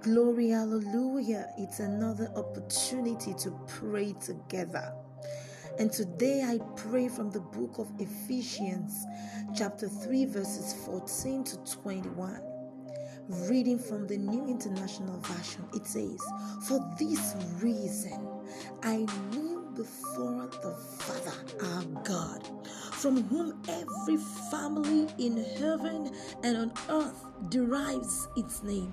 Glory, hallelujah. It's another opportunity to pray together. And today I pray from the book of Ephesians, chapter 3, verses 14 to 21. Reading from the New International Version, it says, For this reason I kneel before the Father, our God, from whom every family in heaven and on earth derives its name.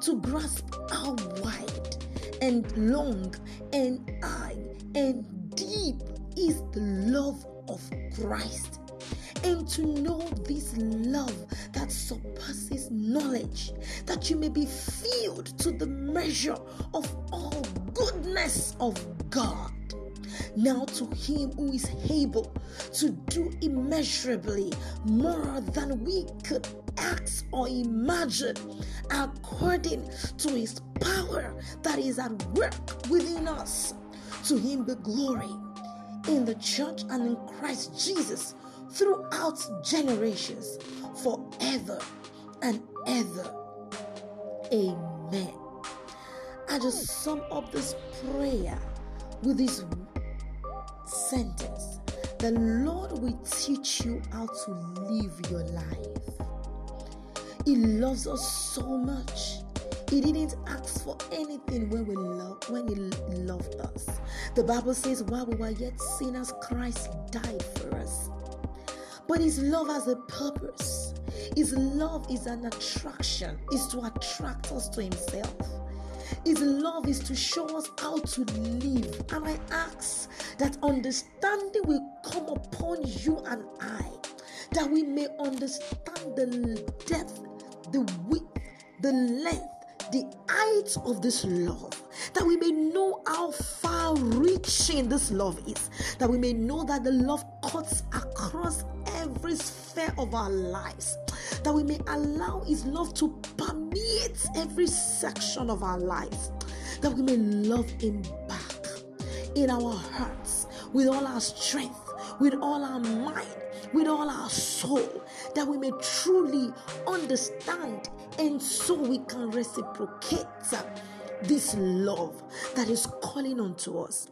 to grasp how wide and long and high and deep is the love of Christ. And to know this love that surpasses knowledge, that you may be filled to the measure of all goodness of God. Now to him who is able to do immeasurably more than we could ask or imagine, according to his power that is at work within us. To him be glory in the church and in Christ Jesus throughout generations, forever and ever. Amen. I just sum up this prayer with this sentence The Lord will teach you how to live your life. He loves us so much. He didn't ask for anything when we love when he loved us. The Bible says while we were yet sinners Christ died for us. But his love has a purpose. His love is an attraction, is to attract us to himself. His love is to show us how to live. And I ask that understanding will come upon you and I, that we may understand the depth, the width, the length, the height of this love, that we may know how far reaching this love is, that we may know that the love cuts across every sphere of our lives, that we may allow His love to permeate every section of our lives, that we may love Him back in our hearts with all our strength, with all our mind, with all our soul, that we may truly understand and so we can reciprocate this love that is calling unto us.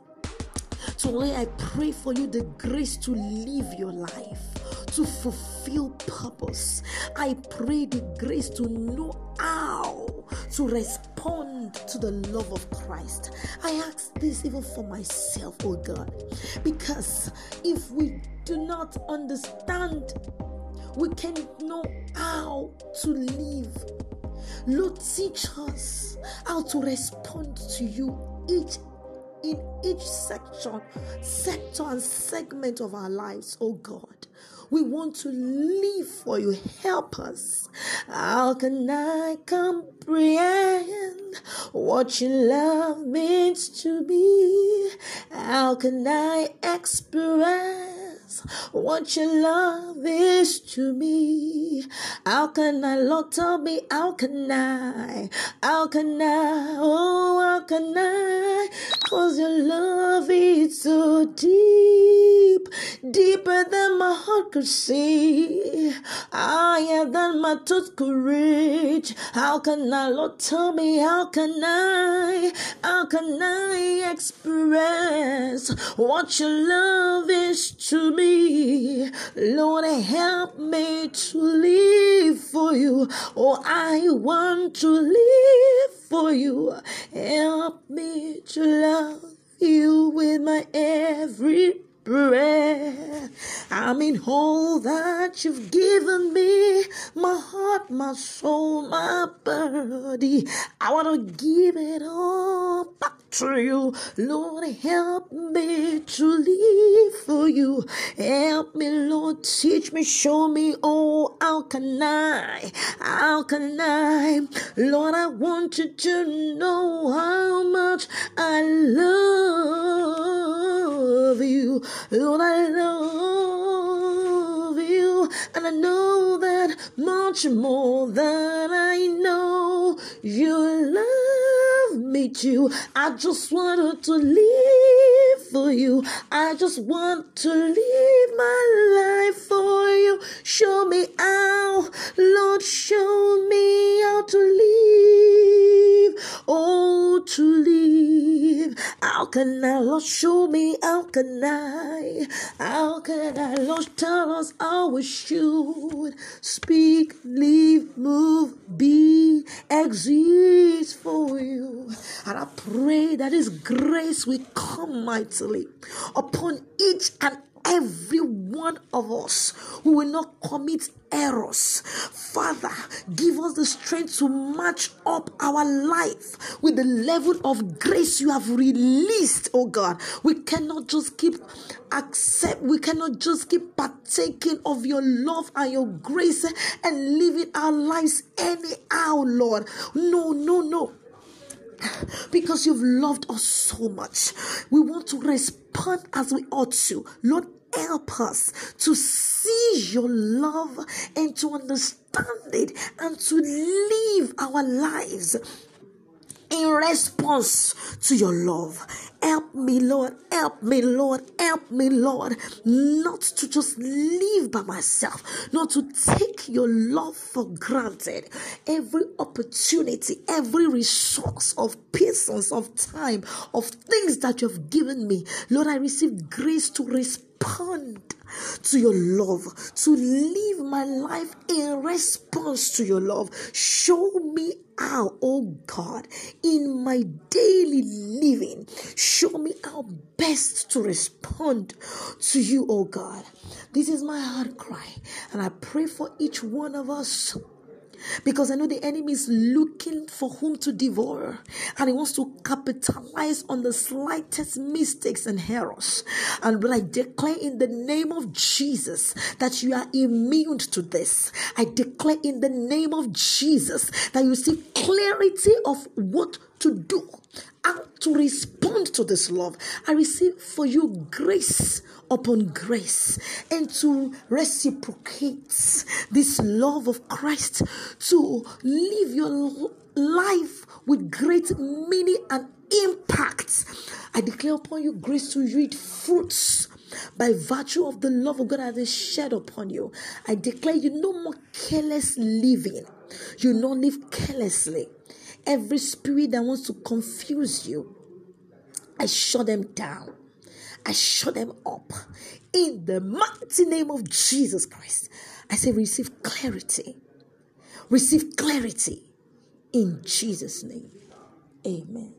So I pray for you the grace to live your life, to fulfill purpose. I pray the grace to know how to respond to the love of Christ. I ask this even for myself, oh God, because if we do not understand, we cannot know how to live. Lord, teach us how to respond to you each in each section, sector, and segment of our lives, oh God. We want to live for you. Help us. How can I comprehend what your love means to me? How can I express what your love is to me? How can I, Lord, tell me, how can I? How can I? Oh, how can I? Cause your love is so deep, deeper than my heart could see, higher than my tooth could reach. How can I, Lord, tell me, how can I, how can I express what your love is to me? Lord, help me to live for you. Oh, I want to live for you. Help me to love you with my every prayer. I'm in all that you've given me my heart, my soul, my body. I want to give it all back to you. Lord, help me to live for you. Help me, Lord, teach me, show me, oh, how can I, how can I, Lord, I want you to know how much I love you. Lord, I love you, and I know that much more than I know you love me too. I just wanted to live for you. I just want to live my life for you. Show me how, Lord, show me how to How can I, Lord, show me? How can I? How can I, Lord, tell us how we should speak, live, move, be, exist for you? And I pray that His grace will come mightily upon each and every one of us who will not commit errors. Father, give us the strength to match up our life with the level of grace you have released, oh God. We cannot just keep accept, we cannot just keep partaking of your love and your grace and living our lives anyhow, Lord. No, no, no because you've loved us so much. We want to respond as we ought to. Lord, help us to see your love and to understand it and to live our lives in response to your love. Help me, Lord. Help me, Lord. Help me, Lord. Not to just live by myself, not to take your love for granted. Every opportunity, every resource of patience, of time, of things that you have given me, Lord, I receive grace to respond to your love, to live my life in response to your love. Show me how, oh God, in my daily living, show me how best to respond to you, oh God. This is my heart cry, and I pray for each one of us because I know the enemy is looking for whom to devour and he wants to capitalize on the slightest mistakes and errors. And when I declare in the name of Jesus that you are immune to this. I declare in the name of Jesus that you see clarity of what to do how to respond to this love. I receive for you grace upon grace and to reciprocate this love of Christ, to live your life with great meaning and impact. I declare upon you grace to read fruits by virtue of the love of God that is shed upon you. I declare you no more careless living. You not live carelessly. Every spirit that wants to confuse you, I shut them down. I shut them up. In the mighty name of Jesus Christ, I say, receive clarity. Receive clarity in Jesus' name. Amen.